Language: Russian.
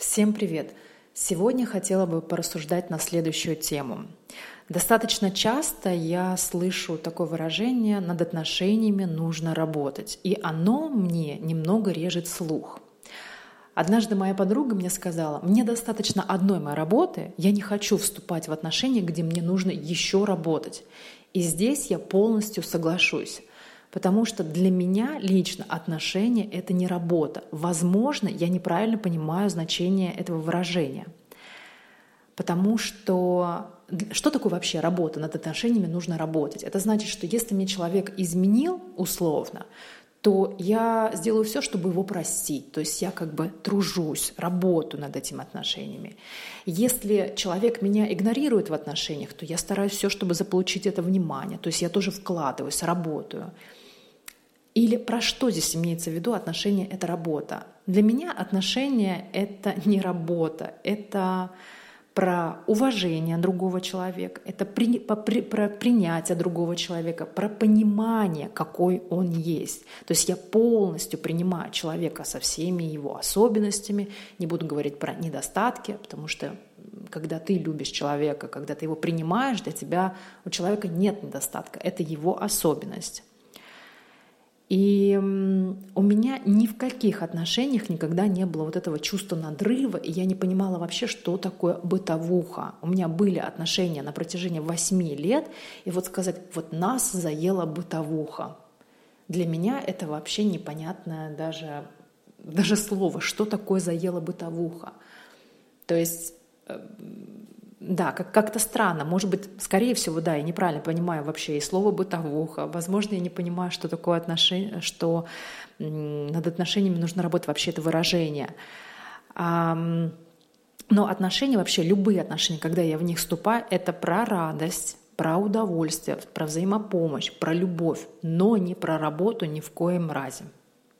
Всем привет! Сегодня хотела бы порассуждать на следующую тему. Достаточно часто я слышу такое выражение «над отношениями нужно работать», и оно мне немного режет слух. Однажды моя подруга мне сказала, мне достаточно одной моей работы, я не хочу вступать в отношения, где мне нужно еще работать. И здесь я полностью соглашусь. Потому что для меня лично отношения — это не работа. Возможно, я неправильно понимаю значение этого выражения. Потому что что такое вообще работа? Над отношениями нужно работать. Это значит, что если мне человек изменил условно, то я сделаю все, чтобы его простить. То есть я как бы тружусь, работаю над этими отношениями. Если человек меня игнорирует в отношениях, то я стараюсь все, чтобы заполучить это внимание. То есть я тоже вкладываюсь, работаю. Или про что здесь имеется в виду отношения — это работа? Для меня отношения — это не работа, это про уважение другого человека, это при, по, при, про принятие другого человека, про понимание, какой он есть. То есть я полностью принимаю человека со всеми его особенностями, не буду говорить про недостатки, потому что когда ты любишь человека, когда ты его принимаешь, для тебя у человека нет недостатка, это его особенность. И у меня ни в каких отношениях никогда не было вот этого чувства надрыва, и я не понимала вообще, что такое бытовуха. У меня были отношения на протяжении восьми лет, и вот сказать, вот нас заела бытовуха. Для меня это вообще непонятное даже, даже слово, что такое заела бытовуха. То есть э, да, как- как-то странно. Может быть, скорее всего, да, я неправильно понимаю вообще и слово бытовуха. Возможно, я не понимаю, что такое отношение, что над отношениями нужно работать вообще это выражение. Но отношения вообще, любые отношения, когда я в них вступаю, это про радость, про удовольствие, про взаимопомощь, про любовь, но не про работу ни в коем разе.